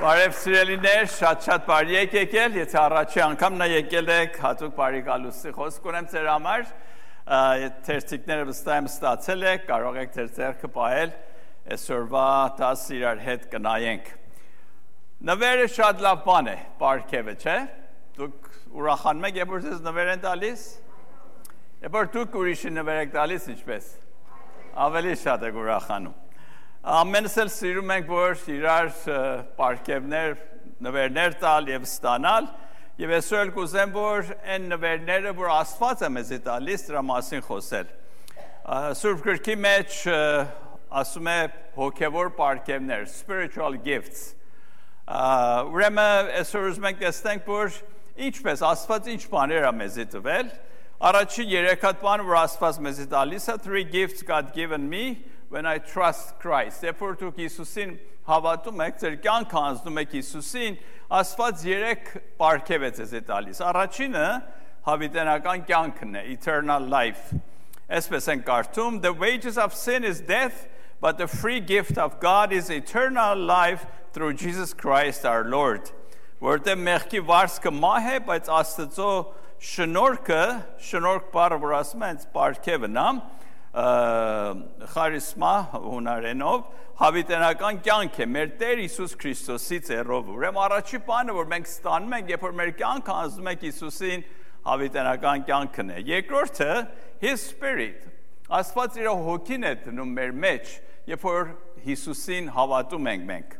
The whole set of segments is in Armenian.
Բարև սիրելիներ, շատ-շատ բարի եք եկել, եթե առաջի անգամն եկել եք, հատուկ բարի գալուստի խոսք ունեմ ձեր համար, թերթիկները վստահ եմ ստացել եք, կարող եք ձեր ձեռքը պահել, այսօրվա դաս իրար հետ կնայենք։ Նվերը շատ լավ բան է, պարգևը, չէ՞։ Դուք ուրախանում եք, երբ որ ձեզ նվեր են տալիս։ Երբ որ դուք ուրիշի նվեր եք տալիս, ինչպես։ Ավելի շատ եք ուրախանում։ Ամենս էլ սիրում ենք, որ իրար պարկևներ, նվերներ տալ եւ ստանալ, եւ այսօր էլ կուզեմ, որ այն նվերները, որ Աստված է մեզ տալիս, դրա մասին խոսել։ Սուրբ գրքի մեջ ասում է հոգեվոր պարկևներ, spiritual gifts։ Ուրեմն այսօր ուզում ենք տեսնենք, որ ինչպես Աստված ինչ բաներ է մեզ տվել։ Առաջին երեք հատ բան, որ Աստված մեզ տալիս է, three gifts God given me, when I trust Christ։ Երբ որ դուք Հիսուսին հավատում եք, ձեր կյանքը անցնում եք Հիսուսին, Աստված երեք պարգև է ձեզ տալիս։ Առաջինը հավիտենական կյանքն է, eternal life։ Այսպես են կարդում, the wages of sin is death, but the free gift of God is eternal life through Jesus Christ our Lord։ Որտեղ մեղքի վարձքը մահ է, բայց Աստծո շնորհքը, շնորհք բառը որ ասում են, պարգևն է, խարիսմա հունարենով հավիտենական կյանք է մեր Տեր Հիսուս Քրիստոսի ծերով։ Ուրեմն առաջի բանը, որ մենք ստանում ենք, երբ որ մեր կյանքը անցնում ենք Հիսուսին, հավիտենական կյանքն է։ Երկրորդը His Spirit։ Աստված իր հոգին է դնում մեր մեջ, երբ որ Հիսուսին հավատում ենք մենք։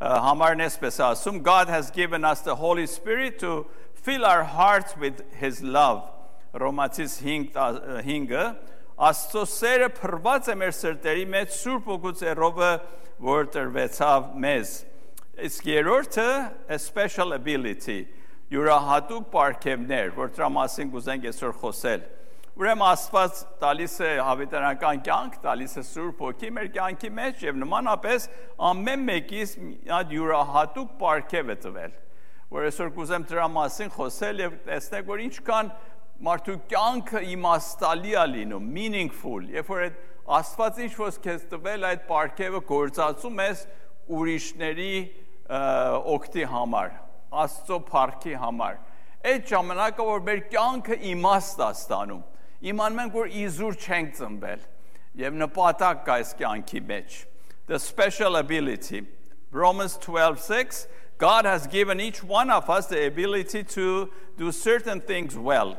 Համարն էսպես ասում, God has given us the Holy Spirit to fill our hearts with his love։ Ռոմացիս 5-ը Աստծո սերը փրված է մեր սրտերի մեջ Սուրբ Օգուտերովը, որ տրվեցավ մեզ։ Իսկ երրորդը a special ability, յուրահատուկ պարգևներ, որ դրա մասին կուզենք այսօր խոսել։ Ուրեմն Աստված տալիս է հավիտենական կյանք, տալիս է Սուրբ Օքի մեր կյանքի մեջ եւ նմանապես ամեն մեկից այդ յուրահատուկ պարգև է տվել որ այսօր կուզեմ դրա մասին խոսել եւ տեսնեք որ ինչքան մարդու կյանքը իմաստալի է լինում, meaningful, երբ որ այդ Աստված ինչ որ քեզ տվել այդ պարգևը գործածում ես ուրիշների օգտի համար, Աստծո փառքի համար։ Այդ ժամանակը որ մեր կյանքը իմաստ է ստանում, իմանում ենք որ իզուր չենք ծնվել եւ նպատակ կա այս կյանքի մեջ։ The special ability Romans 12:6 God has given each one of us the ability to do certain things well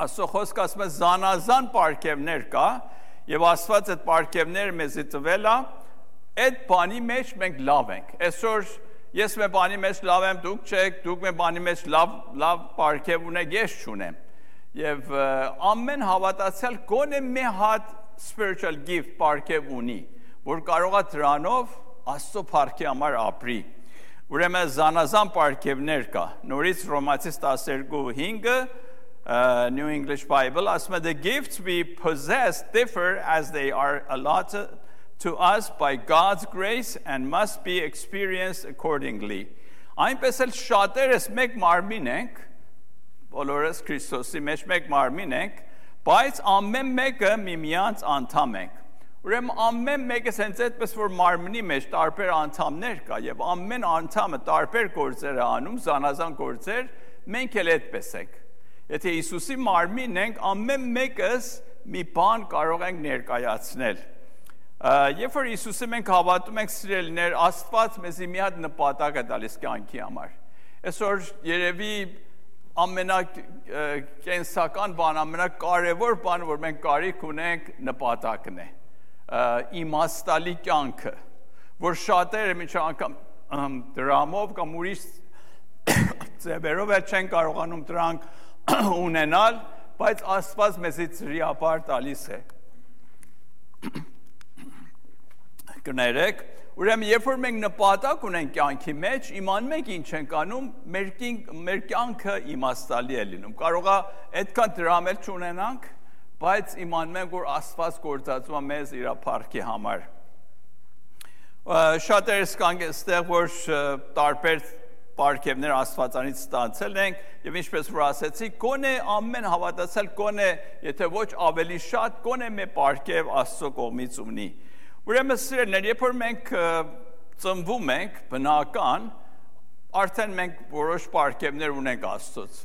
Աստծո խոսքը ասում է զանազան պարգևներ կա եւ Աստված այդ պարգևները մեզի տվել է այդ բանի մեջ մենք լավ ենք այսօր ես մե բանի մեջ լավ եմ դուք չեք դուք մե բանի մեջ լավ լավ պարգև ունեք ես չունեմ եւ ամեն հավատացյալ գոնե մի հատ spiritual gift պարգև ունի որ կարողա դրանով Աստծո փառքի համար ապրի ուրեմն զանազան պարգևներ կա նորից Ռոմացիս 12:5-ը uh, New English Bible, ասում է the gifts we possess differ as they are allotted to us by God's grace and must be experienced accordingly. Այնպես էլ շատերս մեկ մարմին ենք, բոլորս Քրիստոսի մեջ մեկ մարմին ենք, բայց ամեն մեկը միմյանց անդամ ենք։ Ուրեմն ամեն մեկը sense այդպես որ մարմնի մեջ տարբեր անդամներ կա եւ ամեն անդամը տարբեր գործեր է անում, զանազան գործեր, մենք էլ այդպես ենք։ Եթե Հիսուսի մարմինն ենք, ամեն մեկս մի բան կարող ենք ներկայացնել։ Երբ որ Հիսուսի մենք հավատում ենք սիրելիներ, Աստված մեզի մի հատ նպատակ է տալիս կյանքի համար։ Այսօր երևի ամենակենսական բան, ամենակարևոր բանը, որ մենք կարիք ունենք, նպատակն է։ Իմաստալի կյանքը, որ շատերը միջ անգամ դրամով կամ ուրիշ ձևերով չեն կարողանում դրանք ունենալ, բայց Աստված մեզից հրիապար տալիս է։ Կներեք, ուրեմն երբ որ մենք նպատակ ունենք կյանքի մեջ, իմանում ենք ինչ ենք անում, մեր մեր կյանքը իմաստալի է լինում։ Կարողա այդքան դրամել չունենանք, բայց իմանում ենք, որ Աստված գործածում է մեզ իր փառքի համար։ Շատերս կան այստեղ, որ տարբեր պարգևներ Աստվածանից ստացել ենք եւ ինչպես որ ասեցի, գոնե ամեն հավատացել գոնե, եթե ոչ ավելի շատ, գոնե մի պարգև Աստծո կողմից ունի։ Ուրեմն սիրելիներ, երբ որ մենք ծնվում ենք բնական արդեն մենք որոշ պարգևներ ունենք Աստծոց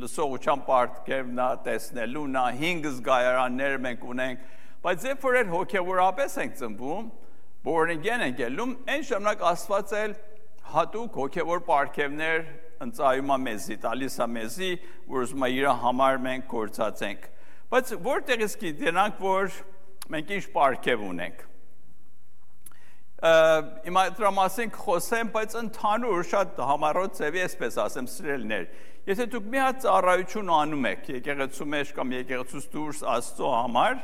լսողության պարգևն է տեսնելու նա 5 զգայարաններ մենք ունենք բայց երբ որ այդ հոգևորապես ենք ծնվում born-again ենք ելնում այն ժամանակ Աստված էլ հատուկ հոգևոր պարգևներ ընծայում է մեզի տալիս է մեզի որ ուզում է իր համար մենք կործածենք բայց որտեղից գիտենանք որ մենք ինչ պարգև ունենք հիմա դրա մասին խոսեմ, բայց ընդհանուր շատ համառոտ ձևի էսպես ասեմ, սիրելներ։ Եթե դուք մի հատ ծառայություն անում եք եկեղեցու մեջ կամ եկեղեցուց դուրս Աստծո համար,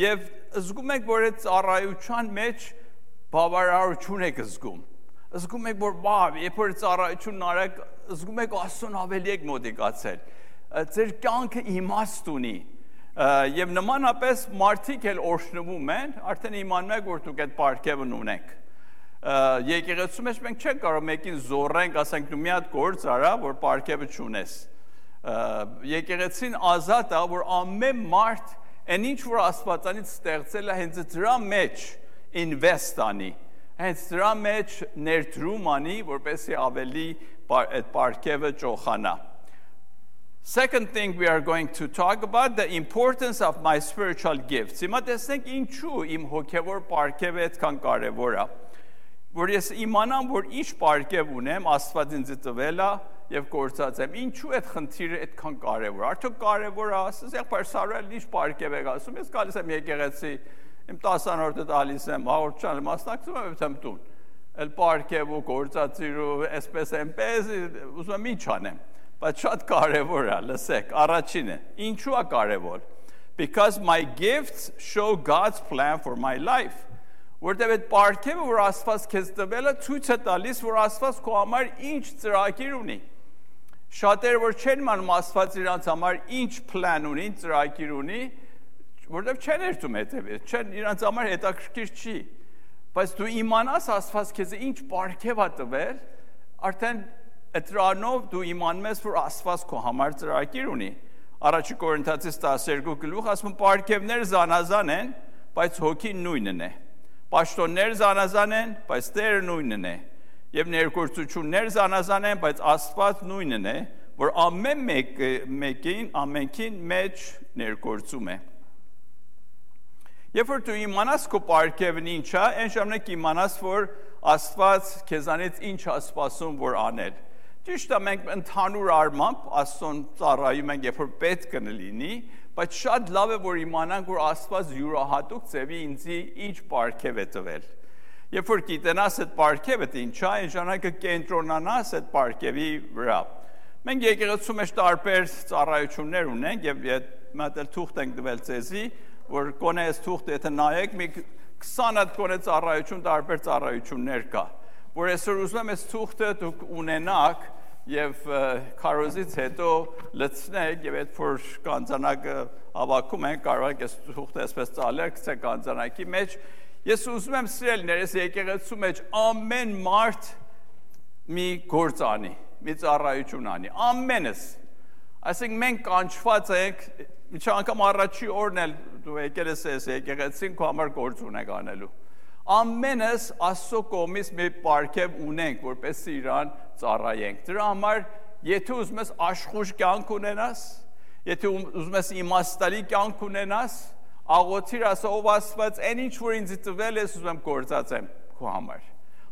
եւ զգում եք, որ այդ ծառայության մեջ բավարարություն եք զգում։ Զգում եք, որ բավ, երբ որ ծառայությունն արեք, զգում եք Աստծուն ավելի եք մոտիկացել։ Ձեր կյանքը իմաստ ունի եւ նմանապես մարդիկ էլ օրհնվում են, արդեն իմանում եք, որ դուք այդ պարգևն ունեք։ Եկեղեցու մեջ մենք չենք կարող մեկին զորենք, ասենք դու մի հատ գործ արա, որ պարգևը չունես։ Եկեղեցին ազատ է, որ ամեն մարդ այն ինչ որ Աստվածանից ստեղծել է, հենց դրա մեջ invest անի հենց դրա մեջ ներդրում անի, որպեսզի ավելի այդ պարգևը ճոխանա։ Second thing we are going to talk about the importance of my spiritual gifts։ Հիմա տեսնենք ինչու իմ հոգևոր պարգևը այդքան կարևոր է։ Որ ես իմանամ, որ ինչ պարգև ունեմ, Աստված ինձ տվել է եւ կործած եմ։ Ինչու այդ խնդիրը այդքան կարևոր։ Արդյոք կարևոր է, ասես եղբայր Սարոյել ինչ պարգև է ասում։ Ես գալիս եմ եկեղեցի, իմ 10-րդը տալիս եմ, հաղորդչանը մասնակցում եմ, եմ տուն։ Էլ պարգև ու կործածիր ու այսպես այնպես, ուզում եմ ինչ անեմ բայց շատ կարևոր է, լսեք, առաջինը, ինչու է կարևոր։ Because my gifts show God's plan for my life։ Որտեւ այդ պարգևը, որ Աստված քեզ տվել է, ցույց է տալիս, որ Աստված քո համար ինչ ծրագիր ունի։ Շատերը որ չեն մանում Աստված իրանց համար ինչ պլան ունի, ծրագիր ունի, որտեվ չեն երթում հետևել, չեն իրանց համար հետաքրքիր չի։ Բայց դու իմանաս Աստված քեզ ինչ պարգև է տվել, արդեն Դրանով դու իմանում ես, որ Աստված քո համար ծրագիր ունի։ Առաջի Կորինթացիս 12 գլուխ ասում պարգևներ զանազան են, բայց հոգին նույնն է։ Պաշտոններ զանազան են, բայց Տերը նույնն է։ Եվ ներկործություններ զանազան են, բայց Աստված նույնն է, որ ամեն մեկ մեկին ամենքին մեջ ներկործում է։ Երբ որ դու իմանաս քո պարգևն ինչ է, այն ժամանակ իմանաս, որ Աստված քեզանից ինչ է սպասում, որ անել։ Ճիշտ է, մենք ընդհանուր առմամբ Աստծուն ծառայում ենք, երբ որ պետք կլինի, բայց շատ լավ է որ իմանանք, որ Աստված յուրահատուկ ձևի ինձի ինչ պարգև է տվել։ Երբ որ գիտենաս այդ պարգևը ինչ է, այն ժամանակը կենտրոնանաս այդ պարգևի վրա։ Մենք եկեղեցու մեջ տարբեր ծառայություններ ունենք եւ մտել թուղթ ենք տվել ցեզի, որ կոնե այս թուղթը եթե նայեք, մի 20 հատ կոնե ծառայություն տարբեր ծառայություններ կա որ այսօր ուզում եմ այս թուղթը դուք ունենաք եւ քարոզից հետո լցնեք եւ այդ որ կանցանակը ավակում են կարող եք այս թուղթը այսպես ծալել գցե կանցանակի մեջ ես ուզում եմ սիրելիներ այս եկեղեցու մեջ ամեն մարդ մի գործ անի մի ծառայություն անի ամենս այսինքն մենք կանչված ենք միջի անգամ առաջի օրն էլ դու եկել ես եկեղեցին քո համար գործ ունեք անելու ամենս Աստծո կողմից մի պարգև ունենք, որպեսզի իրան ծառայենք։ Դրա համար, եթե ուզում ես աշխուժ կյանք ունենաս, եթե ուզում ես իմաստալի կյանք ունենաս, աղոթիր ասա ով Աստված, այն ինչ որ ինձ տվել ես, ուզում եմ կործածեմ քո համար։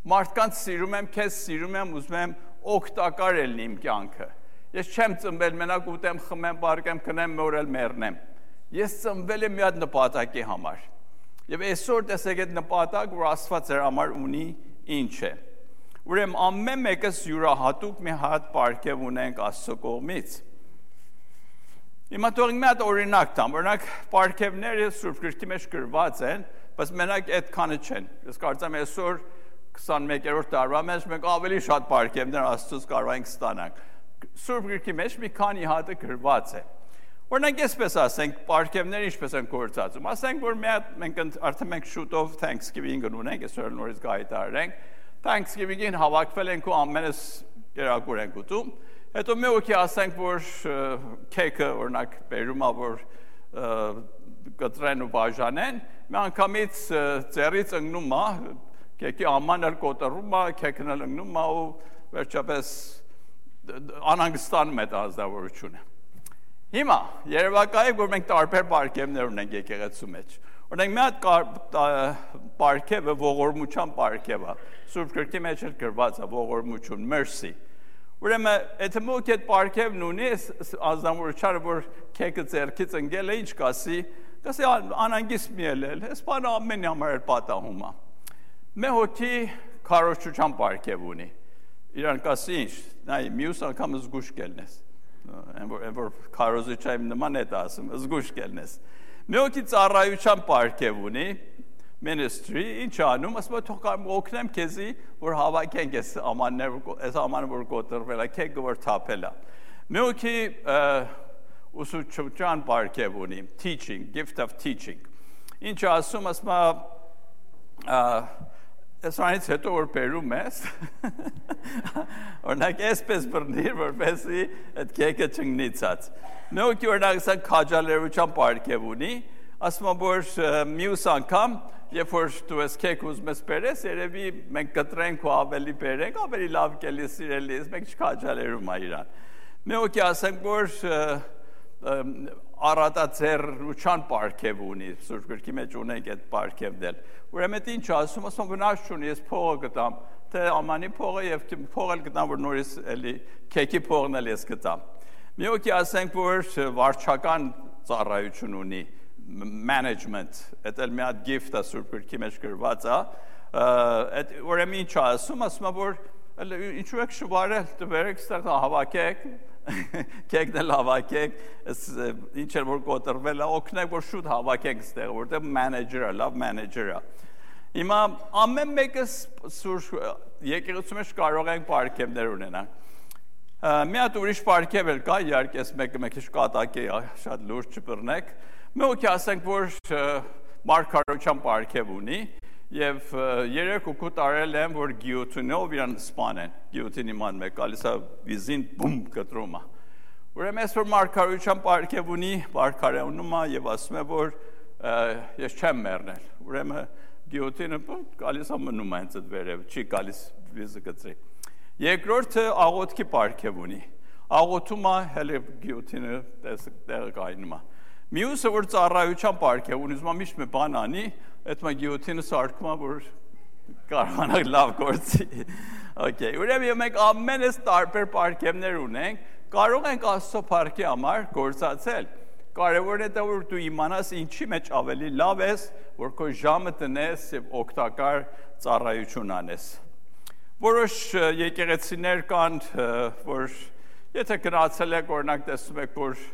Մարդկանց սիրում եմ, քեզ սիրում եմ, ուզում եմ օգտակար իմ կյանքը։ Ես չեմ ծնվել մենակ ուտեմ, խմեմ, բարգեմ, կնեմ, մորել մեռնեմ։ Ես ծնվել եմ մի հատ նպատակի համար Եվ այսօր տեսեք այդ նպատակ, որ Աստված իր համար ունի, ինչ է։ Ուրեմն ամեն մեկս յուրահատուկ մի հատ պարգև ունենք Աստծո կողմից։ Հիմա թող մի հատ օրինակ տամ, օրինակ պարգևները Սուրբ Գրքի մեջ գրված են, բայց մենակ այդքանը չեն։ Ես կարծեմ այսօր 21-րդ տարվա մեջ մենք ավելի շատ պարգևներ Աստծոց կարող ենք ստանալ։ Սուրբ Գրքի մեջ մի քանի հատը գրված է։ Օրինակ այսպես ասենք, պարգևները ինչպես են կործածում։ Ասենք, որ մի հատ մենք արդեն մենք շուտով Thanksgiving-ը ունենք, այսօր նորից գայտարենք։ Thanksgiving-ին հավաքվել ենք ու ամենս կերակուր ենք ուտում։ Հետո մի օքի ասենք, որ քեքը օրինակ բերում ա որ կտրեն ու բաժանեն, մի անգամից ծերից ընկնում է Կեկի ամանալ կոտրում է, քեքն լնգնում է ու վերջապես անհանգստանում է ազնվորությունը։ Հիմա Երևակայի որ մենք տարբեր պարկևներ ունենք եկեղեցու մեջ։ Օրինակ մի հատ պարկևը ողորմության պարկև է։ Սուրբ գրքի մեջ էլ գրված է ողորմություն, mercy։ Ուրեմն, եթե մոք այդ պարկևն ունի, ազնվորչարը որ քեքը ձերքից ընկել է, ինչ կասի, կասի անանգիստ մի ելել, այս բանը ամեն համար պատահում է։ Մե հոգի քարոշչության պարկև ունի։ Իրան կասի ինչ, նայ մյուս անգամ զգուշ կելնես։ Այն որ որ քարոզիչայում նման է ասում, զգուշ կելնես։ Մի հոգի ծառայության պարկև ունի, ministry ինչ անում, ասում է թող կամ օգնեմ քեզի, որ հավաքենք այս ամաններ, այս ամանը որ կոտրվել է, քեկ որ թափել է։ Մի հոգի ուսուցչության պարկև ունի, teaching, gift of teaching։ Ինչ ասում, ասում է Այսօրից հետո որ բերում ես, օրինակ այսպես բռնիր, որպեսի այդ կեքը չնգնիցած։ Նոքի օրինակ սա քաջալերության պարկև ունի, ասում եմ որ մյուս անգամ երբ որ դու ես քեք ուզում ես բերես, երևի մենք կտրենք ու ավելի բերենք, ավելի լավ կելի սիրելի, մենք չքաջալերում է իրան։ Մի օքի ասենք որ առատաձեռնության պարգև ունի, Սուրբ գրքի մեջ ունենք այդ պարգևն էլ։ Ուրեմն ինչ ասում, ասում վնաս չունի, ես փողը գտամ, թե ամանի փողը եւ փողը գտամ, որ նորից էլի քեքի փողն էլ ես գտամ։ Մի օքի ասենք որ վարչական ծառայություն ունի, management, այդ էլ մի հատ gift է Սուրբ գրքի մեջ գրված է, այդ ուրեմն ինչ ասում, ասում որ ինչու եք շվարել, դվերեք ստեղ հավաքեք, կեկն էլ հավաքեք, ինչ էր որ կոտրվել է, օգնեք որ շուտ հավաքեք ստեղ, որտեղ մենեջերը, լավ մենեջերը։ Հիմա ամեն մեկը սուր եկեղեցու մեջ կարող ենք պարկեմներ ունենանք։ Մի հատ ուրիշ պարկև էլ կա, իհարկե, ես մեկը մեկ քիչ կատակ է, շատ լուրջ չբռնեք։ օքի ասենք, որ մարգարոչյան պարկև ունի, Երեք ուկու տարել եմ, որ գիոթինով իրան սպանեն։ Գիոթինի ման մեկ գալիս է վիզին բում կտրում է։ Ուրեմն ես որ մարգարոյության պարգև ունի, պարգարե ունում է եւ ասում է որ ես չեմ մեռնել։ Ուրեմն գիոթինը գալիս է մնում է այդ վերև, չի գալիս վիզը գծրի։ Երկրորդը աղոթքի պարգև ունի։ Աղոթում է հələ գիոթինը տեղը կայնում է։ Մյուսը որ ծառայության պարգև ունի, ուզում միշտ մի բան անի, այդ մա գիոթինը սարքում է որ կարողանա լավ գործի։ Okay, ուրեմն մենք ամենս տարբեր պարգևներ ունենք, կարող ենք Աստծո պարգի համար գործածել։ Կարևորն է դա որ դու իմանաս ինչի մեջ ավելի լավ ես, որ քո ժամը տնես եւ օգտակար ծառայություն անես։ Որոշ եկեղեցիներ կան, որ եթե գնացել եք, օրինակ տեսնում եք, որ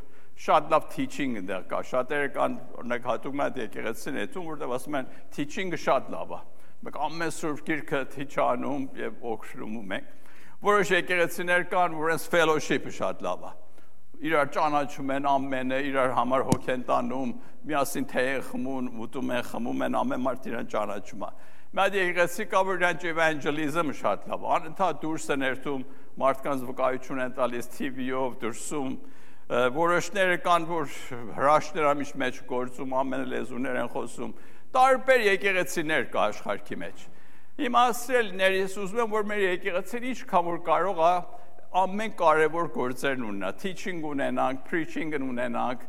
շատ լավ teaching դեռ կա։ Շատերը կան օրինակ հատուկ մատ եկեղեցին հետում, որտեղ ասում են teaching-ը շատ լավ է։ Մենք ամեն սուրբ գիրքը teach անում եւ օգնում ենք։ Որոշ եկեղեցիներ կան, որոնց fellowship-ը շատ լավ է իրար ճանաչում են ամենը, իրար համար հոգ են տանում, միասին թեյ խմում, ուտում են, խմում են, ամեն մարդ իրան ճանաչում է։ Մատ եկեղեցի կա որ իրանք էվանջելիզմը շատ լավ։ Անընդհատ դուրս են երթում, մարդկանց վկայություն են տալիս TV-ով, դուրսում, որոշները կան, որ հրաշներ ամիշ մեջ գործում, ամեն լեզուներ են խոսում, տարբեր եկեղեցիներ կա աշխարհքի մեջ։ Հիմա ասելներ, ես ուզում եմ, որ մեր եկեղեցին ինչքան որ կարող է ամեն կարևոր գործերն ունենա, teaching ունենանք, preaching ունենանք,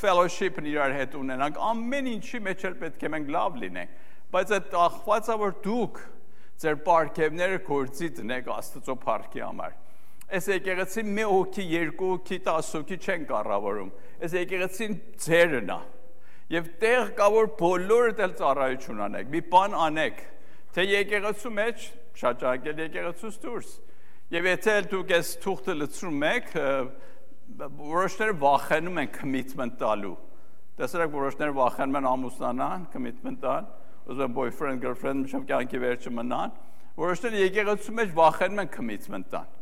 fellowship-ն իրար հետ ունենանք, ամեն ինչի մեջ էլ պետք է մենք լավ լինենք, բայց այդ ախվածա որ դուք ձեր պարգևները գործի տնեք Աստծո փառքի համար Այս եկեղեցին մի հոգի, երկու հոգի, 10 հոգի չեն կառավարում։ Այս եկեղեցին ձերն է։ Եվ տեղ կա որ բոլորը դել ծառայություն անեք, մի բան անեք, թե եկեղեցու մեջ շաճակել եկեղեցուց դուրս։ Եվ եթե դուք այս թուղթը լցնում եք, որոշները վախենում են commitment տալու։ Տեսեք որոշները վախենում են ամուսնանան, commitment տան, ուզում են boyfriend, girlfriend միջև կյանքի վերջը մնան։ Որոշները եկեղեցու մեջ վախենում են commitment տան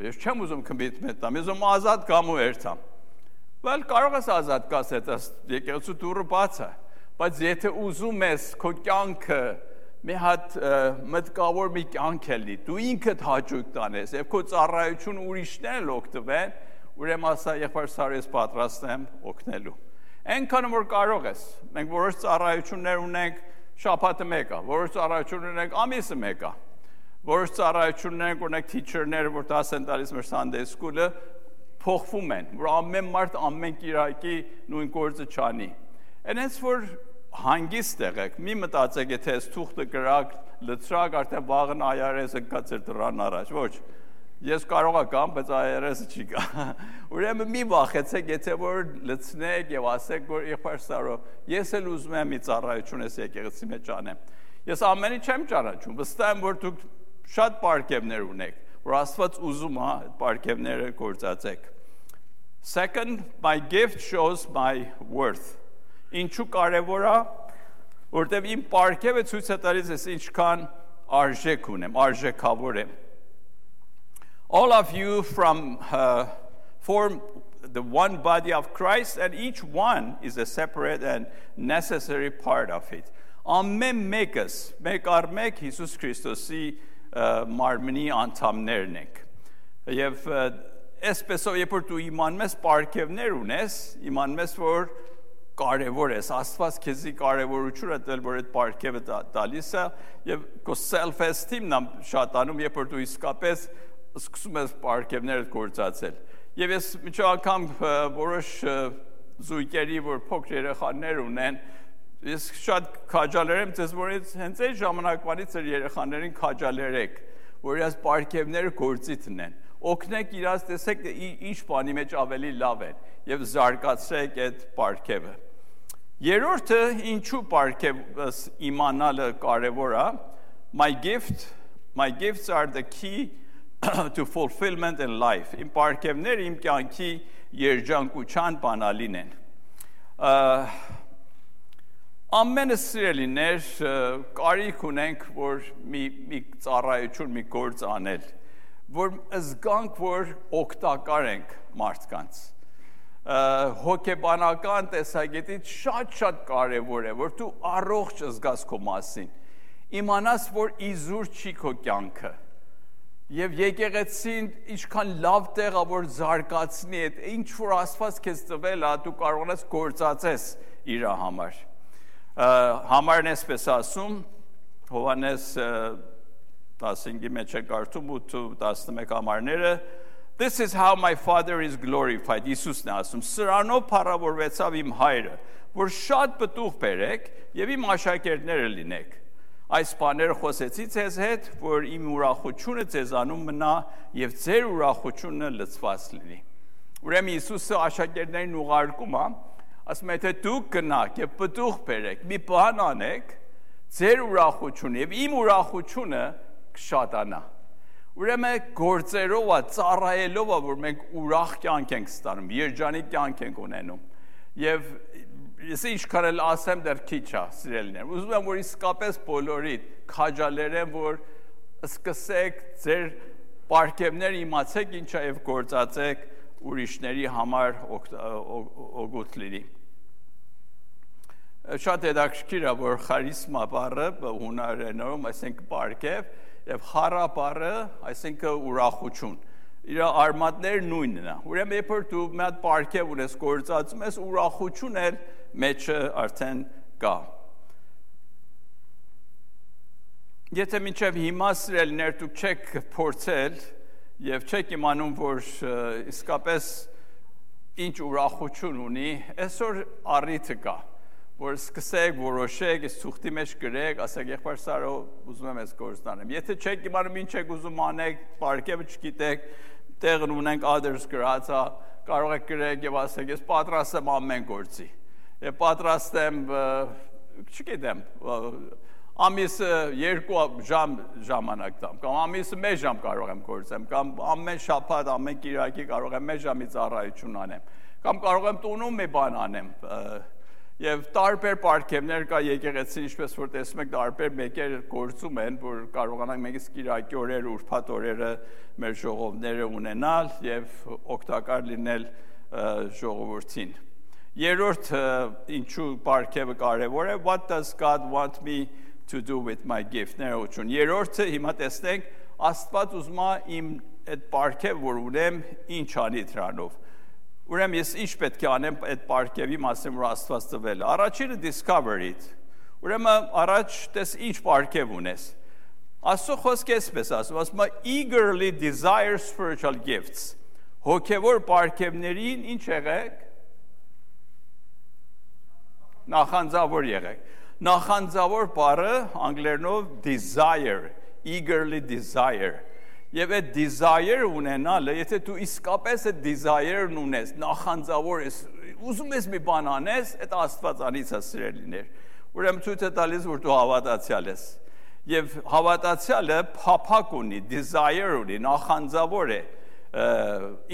Ես չեմ ուզում commitment տամ, ես ուզում ազատ գամու երթամ։ Բայց կարող ես ազատ գաս այդ եկեղեցու դուրը բաց է, բայց եթե ուզում ես քո կյանքը մի հատ մտկավոր մի կյանք է լի, դու ինքդ հաճույք տանես եւ քո ծառայություն ուրիշներն օգտվեն, ուրեմն ասա եղբայր Սարես պատրաստ եմ օգնելու։ Այնքան որ կարող ես։ Մենք որոշ ծառայություններ ունենք, շաբաթը մեկ է, որոշ ծառայություն ունենք ամիսը մեկ է։ Որոշ ծառայություն ունենք, օրինակ teacher-ները, որ դաս են տալիս մեր Sunday school-ը, փոխվում են, որ ամեն մարդ ամեն կիրակի նույն գործը չանի։ Այնպես որ հանգիստ եղեք, մի մտածեք, եթե այս թուղթը գրակ, լծրակ, արդեն վաղը այարեսը կա ձեր դրան առաջ, ոչ։ Ես կարող եմ, բայց այարեսը չի կա։ Ուրեմն մի վախեցեք, եթե որ լցնեք եւ ասեք, որ եղբայր Սարո, ես էլ ուզում եմ մի ծառայություն ես եկեղեցի մեջ անեմ։ Ես ամենի չեմ ճանաչում, վստահ եմ, որ դուք շատ պարկևներ ունեք, որ Աստված ուզում է այդ պարկևները գործածեք։ Second, my gift shows my worth. Ինչու կարևոր է, որտեվ իմ պարկևը ցույց է տալիս ես ինչքան արժեք ունեմ, արժեքավոր եմ։ All of you from uh, form the one body of Christ and each one is a separate and necessary part of it։ Ամեն մեկս, մեկ առ մեկ Հիսուս Քրիստոսի մարմնի անդամներն ենք։ Եվ այսպեսով երբ որ դու իմանում ես պարկևներ ունես, իմանում ես որ կարևոր ես, Աստված քեզի կարևորություն է տել, որ այդ պարգևը տալիս է եւ քո self esteem-ն շատանում, երբ որ դու իսկապես սկսում ես պարգևները գործածել։ Եվ ես միջի անգամ որոշ զույգերի, որ փոքր երեխաներ ունեն, ես շատ քաջալերեմ ձեզ, որ հենց այդ ժամանակվանից էր երեխաներին քաջալերեք, որ իրաց պարգևները գործի տնեն օգնեք իրաց տեսեք ինչ բանի մեջ ավելի լավ են եւ զարգացրեք այդ պարգևը երրորդը ինչու պարգև իմանալը կարևոր է my gift my gifts are the key to fulfillment in life իմ պարգևները իմ կյանքի երջանկության բանալին են ամենը սիրելիներ կարիք ունենք որ մի մի ծառայություն մի գործ անել որ զգանք, որ օգտակար ենք մարդկանց հոգեբանական տեսակետից շատ-շատ կարևոր է, որ դու առողջ զգաս քո մասին։ Իմանաս, որ իզուր չի քո կյանքը։ Եվ եկեղեցին ինչքան լավ տեղ է, որ զարգացնի այդ ինչ որ Աստված քեզ տվել է, դու կարող ես գործածես իր համար։ Համարն էսպես ասում Հովանես 15-ի մեջ է կարդում 8-11 համարները This is how my father is glorified Հիսուսն է ասում սրանով փառավորվեցավ իմ հայրը որ շատ պտուղ բերեք եւ իմ աշակերտները լինեք այս բաները խոսեցի ձեզ հետ որ իմ ուրախությունը ձեզանում մնա եւ ձեր ուրախությունը լծված լինի ուրեմն Հիսուսը աշակերտներին ուղարկում է ասում է թե դուք գնաք եւ պտուղ բերեք մի բան անեք ձեր ուրախությունը եւ իմ ուրախությունը կշատանա։ Ուրեմն գործերով, ծառայելով, որ մենք ուրախ կյանք ենք ստանում, երջանիկ կյանք ենք ունենում։ Եվ ես ինչքան էլ ասեմ դեռ քիչ է, սիրելիներ։ Ուզում եմ որ իսկապես բոլորիդ քաջալերեմ, որ սկսեք ձեր պարկևները իմացեք ինչա եւ գործածեք ուրիշների համար օգուտ լինի շատ հետաքրքիր է որ խարիսմա բառը հունարենորում այսինքն պարկև եւ խառա բառը, այսինքն ուրախություն։ Իր արմատները նույնն է։ Ուրեմն երբ դու մի հատ պարկև ունես գործածում ես, ուրախություն էլ մեջը արդեն կա։ Եթե մինչև հիմա սրելներ դուք չեք փորձել եւ չեք իմանում, որ իսկապես ինչ ուրախություն ունի, այսօր առիթը կա որ սկսեք որոշեք, այս ցուղթի մեջ գրեք, ասեք եղբայր Սարո, ուզում եմ այս գործն անեմ։ Եթե չեք իմանում ինչ եք ուզում անեք, պարկևը չգիտեք, տեղն ունենք others գրածա, կարող եք գրեք եւ ասեք, ես պատրաստ եմ ամեն գործի։ Եվ պատրաստ եմ, չգիտեմ, ամիսը 2 ժամ ժամանակ տամ, կամ ամիսը 1 ժամ կարող եմ գործեմ, կամ ամեն շաբաթ, ամեն կիրակի կարող եմ 1 ժամի ծառայություն անեմ, կամ կարող եմ տունում մի բան անեմ, Եվ տարբեր պարգևներ կա եկեղեցին, ինչպես որ տեսնում եք, տարբեր մեկեր գործում են, որ կարողանանք մենք սկիրակի օրեր, ուրբաթ օրերը մեր ժողովները ունենալ եւ օգտակար լինել ժողովրդին։ Երրորդ ինչու պարգևը կարևոր է, what does God want me to do with my gift ներողություն։ Երրորդը հիմա տեսնենք Աստված ուզում է իմ այդ պարգև որ ունեմ ինչ անի դրանով Ուրեմն ես ինչ պետք է անեմ այդ պարկևի մասին, որ Աստված տվել։ Առաջինը discover it։ Ուրեմն առաջ տես ինչ պարգև ունես։ Աստծո խոսքը էսպես ասում, ասում է eagerly desire spiritual gifts։ Հոգևոր պարգևներին ինչ եղեք։ Նախանձավոր եղեք։ Նախանձավոր բառը անգլերենով desire, eagerly desire Եվ այդ desire ունենալը, եթե դու իսկապես այդ desire-ն ունես, նախանձավոր ես, ուզում ես մի բան անես, այդ Աստվածանից է սիրելիներ։ Ուրեմն ցույց է տալիս, որ դու հավատացյալ ես։ Եւ հավատացյալը փափակ ունի, desire ունի, նախանձավոր է։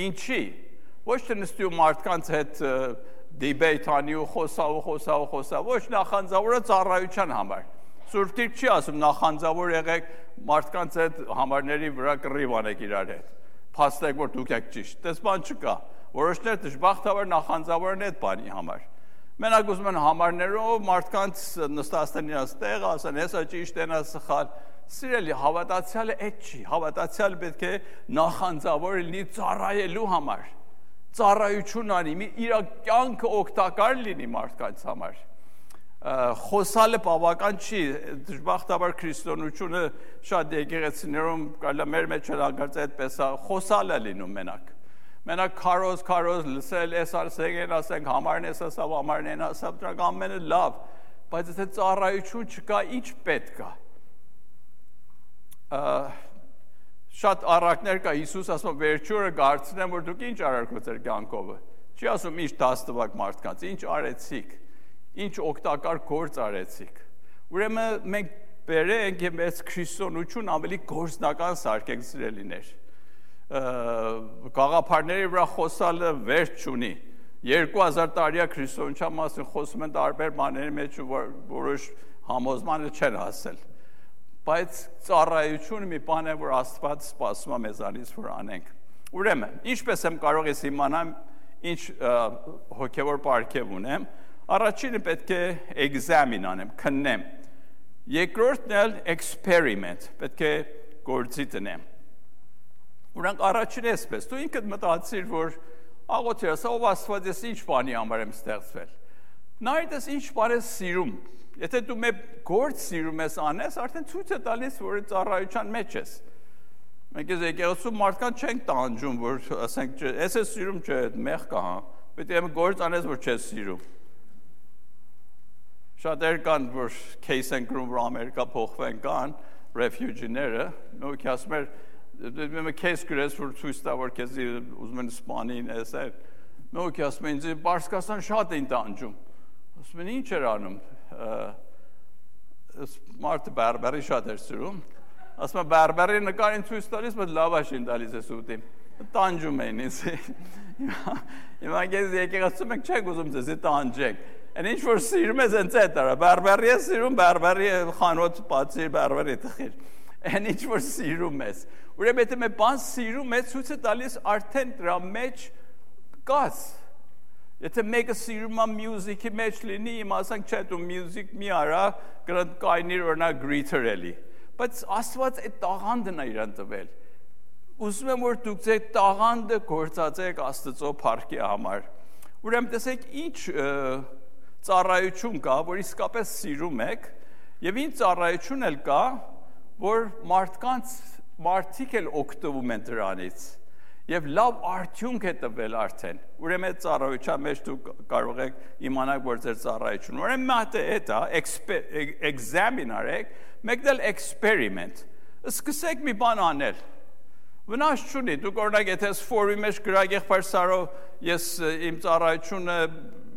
Ինչի։ Ոչ թե նստի ու մարդկանց հետ debate անի ու խոսա ու խոսա ու խոսա, ոչ նախանձավորը ծառայության համար Սուրբ Գիրք չի ասում նախանձավոր եղեք մարդկանց այդ համարների վրա կռիվ անեք իրար հետ։ Փաստեք որ դուք եք ճիշտ։ Դες բան չկա։ Որոշներ դժբախտաբար նախանձավոր են այդ բանի համար։ Մենակ ուզում են համարներով մարդկանց նստացնեն իրաց տեղ, ասեն, հեսա ճիշտ են, սխալ։ Սիրելի հավատացյալը այդ չի։ Հավատացյալը պետք է նախանձավոր լինի ծառայելու համար։ Ծառայություն անի, իր կյանքը օգտակար լինի մարդկանց համար խոսալը բավական չի դժբախտաբար քրիստոնեությունը շատ եկեղեցիներում կարելի մեր մեջ հրագարծ այդպես է խոսալը լինում մենակ մենակ քարոզ քարոզ լսել էս արսեգեն ասենք համարն էս ասավ համարն են ասավ դրանք ամենը լավ բայց եթե ծառայություն չկա ինչ պետք է շատ առակներ կա Հիսուս ասում վերջուրը գարցնեմ որ դուք ինչ արարք ձեր կյանքով չի ասում ինչ դաստվակ մարդկանց ինչ արեցիք ինչ օգտակար գործ արեցիք։ Ուրեմն մենք բերենք եւ այս քրիստոնություն ավելի գործնական սարքենք սիրելիներ։ Գաղափարների վրա խոսալը վերջ չունի։ 2000 տարիա քրիստոնեության մասին խոսում են տարբեր բաների մեջ որ որոշ համոզմանը չեն հասել։ Բայց ծառայությունը մի բան է, որ Աստված սպասում է մեզանից որ անենք։ Ուրեմն, ինչպես եմ կարող ես իմանալ ինչ հոգևոր պարգև ունեմ, Առաջինը պետք է examine անեմ, քննեմ։ Երկրորդն էլ experiment, պետք է գործի տնեմ։ Ուրանք առաջին էսպես, դու ինքդ մտածիր, որ աղոթի ասա, ով Աստված ես ինչ բանի համար եմ ստեղծվել։ Նայդ ես ինչ բան ես սիրում։ Եթե դու մեկ գործ սիրում ես անես, արդեն ցույց է տալիս, որ ծառայության մեջ ես։ Մենք ես եկեղեցու մարդկան չենք տանջում, որ ասենք, ես ես սիրում չէ, մեղ կա, հա։ Պետք է գործ անես, որ չես սիրում։ Շատեր կան, որ case են գրում, որ Ամերիկա փոխվեն կան, refugee-ները, նույնք ասում էր, դե case գրես, որ ցույց տա, որ քեզ ուզում են սպանին, էսեր, նույնք ասում են, ինձ Բարսկաստան շատ են տանջում։ Ասում են, ինչ էր անում, մարդը բարբերի շատ էր սիրում, ասում է բարբերի նկարին ցույց տալիս, բայց լավաշ են տալիս ես ուտիմ տանջում են ինձ։ Հիմա ես եկեղեցում եք չեք ուզում ձեզ տանջեք։ Այն ինչ որ սիրում ես ընդ այդ արա, բարբարի ես սիրում, բարբարի խանոց բացի բարբարի տխիր։ Այն ինչ որ սիրում ես։ Ուրեմն եթե մի բան սիրում ես, ցույց է տալիս արդեն դրա մեջ կաս։ Եթե մեկը սիրում է մյուզիկի մեջ լինի, իմ ասանք չէ դու մյուզիկ մի արա, կրան կայնիր օրինակ greeter էլի։ Բայց Աստված այդ տաղանդն է իրան տվել։ Ուզում եմ որ դուք ձեր տաղանդը գործածեք Աստծո փառքի համար։ Ուրեմն տեսեք ինչ ծառայություն կա, որ իսկապես սիրում եք, եւ ինչ ծառայություն էլ կա, որ մարդկանց մարդիկ էլ օգտվում են դրանից եւ լավ արդյունք է տվել արդեն։ Ուրեմն ծառայության մեջ դու կարող եք իմանալ, որ ձեր ծառայությունը։ Ուրեմն մատը էտա examine արեք, մեկն էլ experiment։ Սկսեք մի բան անել։ Վնաս չունի, դու օրինակ եթե ֆորումի մեջ գրակ եղբայր Սարով ես իմ ծառայությունը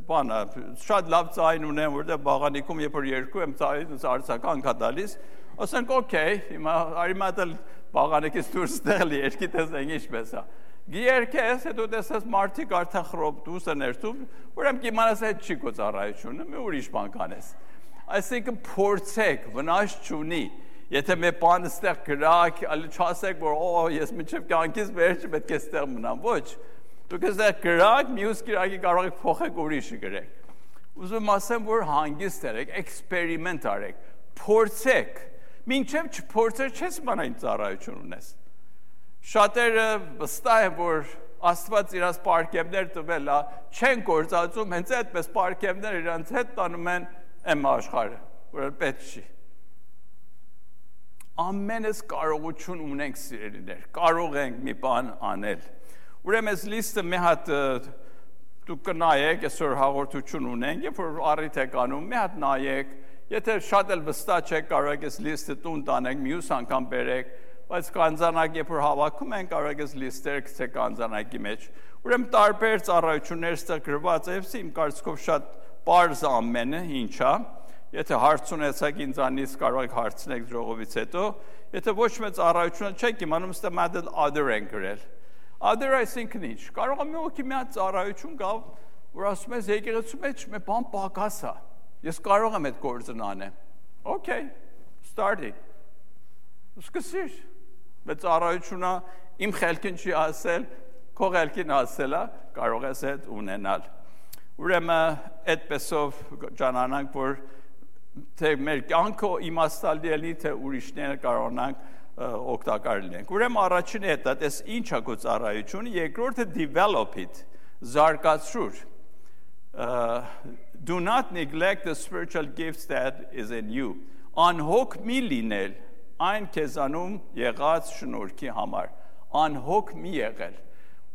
բանը շատ լավ ցայն ունեմ, որտեղ բաղանիքում երբ որ երկու եմ ցայից արցական կա տալիս, ասենք օքեյ, հիմա արիմատել բաղանիկից դուրս տեղլի երկի տեսնենք ինչպես է։ Գերքես հետո տեսած մարդիկ արդեն խրոպ դուս են ներսում, ուրեմն կիմանաս այդ չի կո ծառայությունը, մի ուրիշ բան կանես։ Այսինքն փորձեք, վնաս չունի։ Եթե մի բան ստեղ գրակ, ալի չասեք, որ օ, ես միջև կյանքից վերջ պետք է ստեղ մնամ, ոչ Դուք այստեղ գրակ, մյուս գրակի կարող եք փոխեք ուրիշը գրեք։ Ուզում ասեմ, որ հանգիստ եղեք, էքսպերիմենտ արեք, փորձեք։ Մինչև չփորձեր չես բանային ծառայություն ունես։ Շատերը վստահ են, որ Աստված իրաց պարկևներ տվել է, չեն գործածում, հենց այդպես պարկևներ իրանց հետ տանում են եմ աշխարհը։ որ պետք չի։ Ամենս կարողություն ունենք սիրելիներ, կարող ենք մի բան անել։ Ուրեմն այս լիստը մի հատ դուք կնայեք, այսօր հաղորդություն ունենք, երբ որ առիթ եք անում, մի հատ նայեք, եթե շատ էլ վստահ չեք, կարող եք այս լիստը տուն տանեք, մյուս անգամ բերեք, բայց կանզանակ երբ որ հավաքում են, կարող եք այս լիստերը գցեք կանզանակի մեջ։ Ուրեմն տարբեր ծառայություններ ստեղ գրված է, իմ կարծիքով շատ པարզ ամենը ինչա։ Եթե հարց ունեցեք ինձանից կարող եք հարցնել ժողովից հետո, եթե ոչ մեծ ծառայությունը չեք իմանում, ստե մատել other են գրել։ Other այսինքն ինչ։ Կարող է մի օքի մի հատ ծառայություն գա, որ ասում ես եկեղեցու մեջ մի բան պակաս է։ Ես կարող եմ այդ գործը անեմ։ Okay, start it։ Սկսիր։ Բայց ծառայությունը իմ խելքին չի ասել, քո խելքին ասել է, կարող ես այդ ունենալ։ Ուրեմն այդպեսով ճանանանք, որ թե մեր կյանքը իմաստալի էլի, թե ուրիշները կարողանանք օգտակար լինենք։ Ուրեմն առաջինը հետա, դες ինչ է քո ծառայությունը, երկրորդը develop it, զարգացրու։ Do not neglect the spiritual gifts that is in you. Անհոգ մի լինել այն քեզանում եղած շնորհքի համար անհոգ մի եղել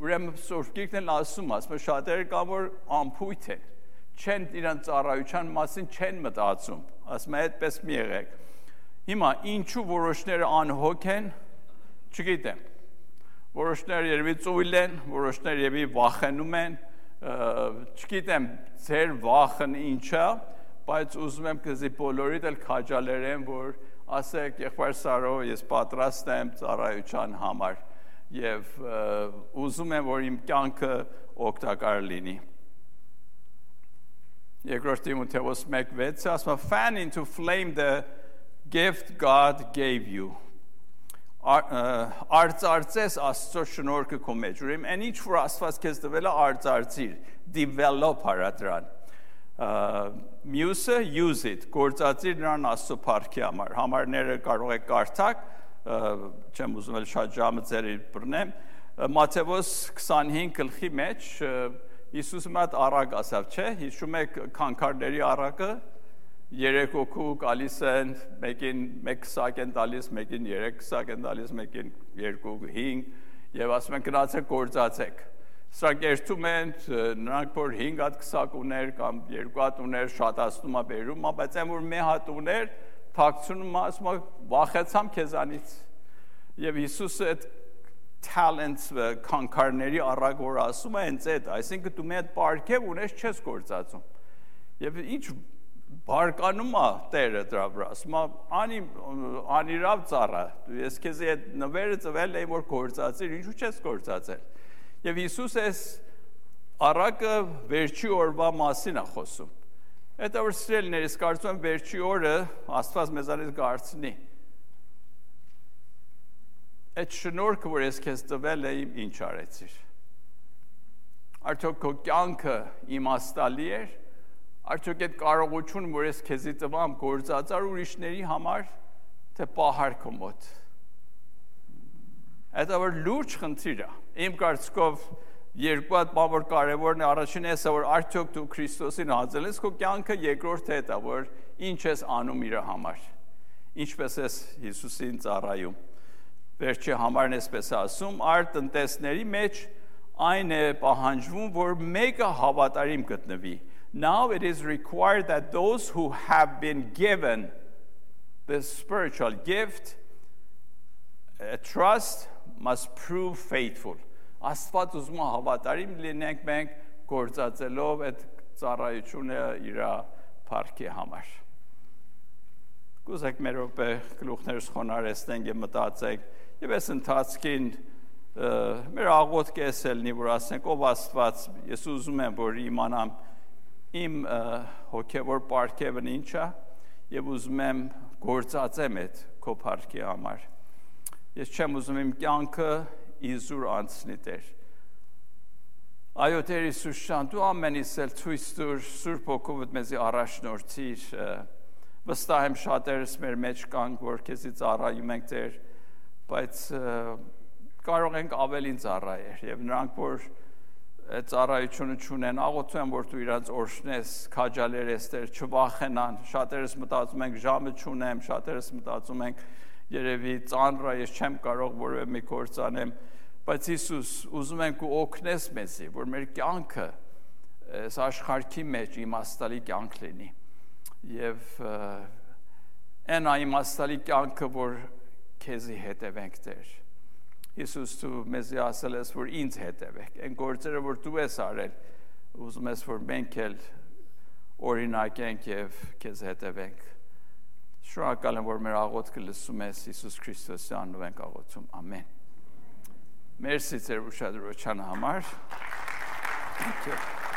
ուրեմն սուրբկիրքն ասում ասում շատերը կան որ ամփույթ են չեն իրան ծառայության մասին չեն մտածում ասում է այդպես մի եղեք հիմա ինչու որոշները անհոգ են չգիտեմ որոշները երևի ծույլ են որոշները երևի վախենում են չգիտեմ ձեր վախն ինչա բայց ուզում եմ կզի բոլորիդ էլ քաջալերեմ որ ասեք եղբայր Սարո, ես պատրաստ եմ ծառայության համար եւ ուզում եմ որ իմ կյանքը օգտակար լինի։ Երկրորդ Տիմոթեոս 1:6 ասում է fan into flame the gift God gave you արծարծես Աստծո շնորհքը քո մեջ։ Ուրեմն այն ինչ որ Աստված քեզ տվել է արծարծիր, develop հարատրան։ Մյուսը use it, գործածիր նրան Աստծո փառքի համար։ Համարները կարող է կարդալ, չեմ ուզում էլ շատ ժամը ծերի բռնեմ։ Մատթեոս 25 գլխի մեջ Հիսուսը մատ առակ ասավ, չէ՞, հիշում եք քանքարների առակը, երեք օքու գալիս են մեկին 1 քսակ են տալիս մեկին 3 քսակ են տալիս մեկին 2 5 եւ ասում են գնացեք գործածեք Սա կերտում են նրանք որ 5 հատ քսակ ուներ կամ 2 հատ ուներ շատացնում է բերում, բայց այն որ մի հատ ուներ թաքցնում ասում է վախեցամ քեզանից։ Եվ Հիսուսը այդ talents քանքարների առակ որ ասում է հենց այդ, այսինքն դու մի հատ պարկև ունես չես գործածում։ Եվ ինչ բարկանում է Տերը դրա վրա, ասում է անի անիրավ ծառա, ես քեզ այդ նվերը ծվել եմ որ գործածիր, ինչու չես գործածել։ Եվ Հիսուս էս առակը վերջի օրվա մասին է խոսում։ Այդ որ սիրելիներ, ես կարծում եմ վերջի օրը Աստված մեզանից գարցնի։ Այդ շնորհքը, որ ես քեզ տվել եմ, ինչ արեցիր։ Արդյոք քո կյանքը իմաստալի էր։ Արդյոք այդ կարողությունը, որ ես քեզի տվամ, գործածար ուրիշների համար, թե պահար քո մոտ։ Այդ որ լուրջ խնդիր է իմ կարծիքով երկու հատ բան որ կարևորն է առաջինը էսա որ արդյոք դու Քրիստոսին հաձել ես քո կյանքը երկրորդ հետ է որ ինչ ես անում իր համար ինչպես ես Հիսուսին ծառայում վերջի համարն էսպես ասում արդ տնտեսների մեջ այն է պահանջվում որ մեկը հավատարիմ գտնվի Now it is required that those who have been given this spiritual gift, a trust, must prove faithful. Աստված ուզում է հավատարիմ լինենք մենք գործածելով այդ ծառայությունը իր փառքի համար։ Կուզեք մեր ոպե գլուխներս խոնարհեցնենք եւ մտածենք եւ այս ընթացքին մեր աղոտ կեսելնի որ ասենք ով Աստված ես ուզում եմ որ իմանամ իմ իմ հոգևոր պարգևն ինչա եւ ուզում եմ գործածեմ այդ քո պարգի համար։ Ես չեմ ուզում իմ կյանքը իզուր անցնի Տեր։ Այո Տեր Հիսուս շան դու ամենից էլ ցույց տուր Սուրբ Հոգովդ մեզի առաջնորդիր։ Վստահ եմ շատերս մեր մեջ կան, որ քեզից առայում ենք Տեր, բայց կարող ենք ավելին ծառայել եւ նրանք որ ծառայությունը ճունեն, աղոթում եմ, որ դու իրանց օրհնես, քաջալերես Տեր, չվախենան։ Շատերս մտածում ենք ժամը ճունեմ, շատերս մտածում ենք երևի ծանր է, ես չեմ կարող որևէ մի գործ անեմ, բայց Հիսուս, ուզում ենք ու օգնես մեզի, որ մեր կյանքը այս աշխարհքի մեջ իմաստալի կյանք լինի։ Եվ այն իմաստալի կյանքը, որ քեզի հետևենք Տեր Հիսուս դու մեզի ասել ես, որ ինձ հետևեք։ Այն գործերը, որ դու ես արել, ուզում ես, որ մենք էլ օրինակենք եւ քեզ հետևենք։ Շնորհակալ եմ, որ մեր աղոթքը լսում ես Հիսուս Քրիստոսի անունով ենք աղոթում։ Ամեն։ Մերսի ձեր ուշադրության համար։ Thank you.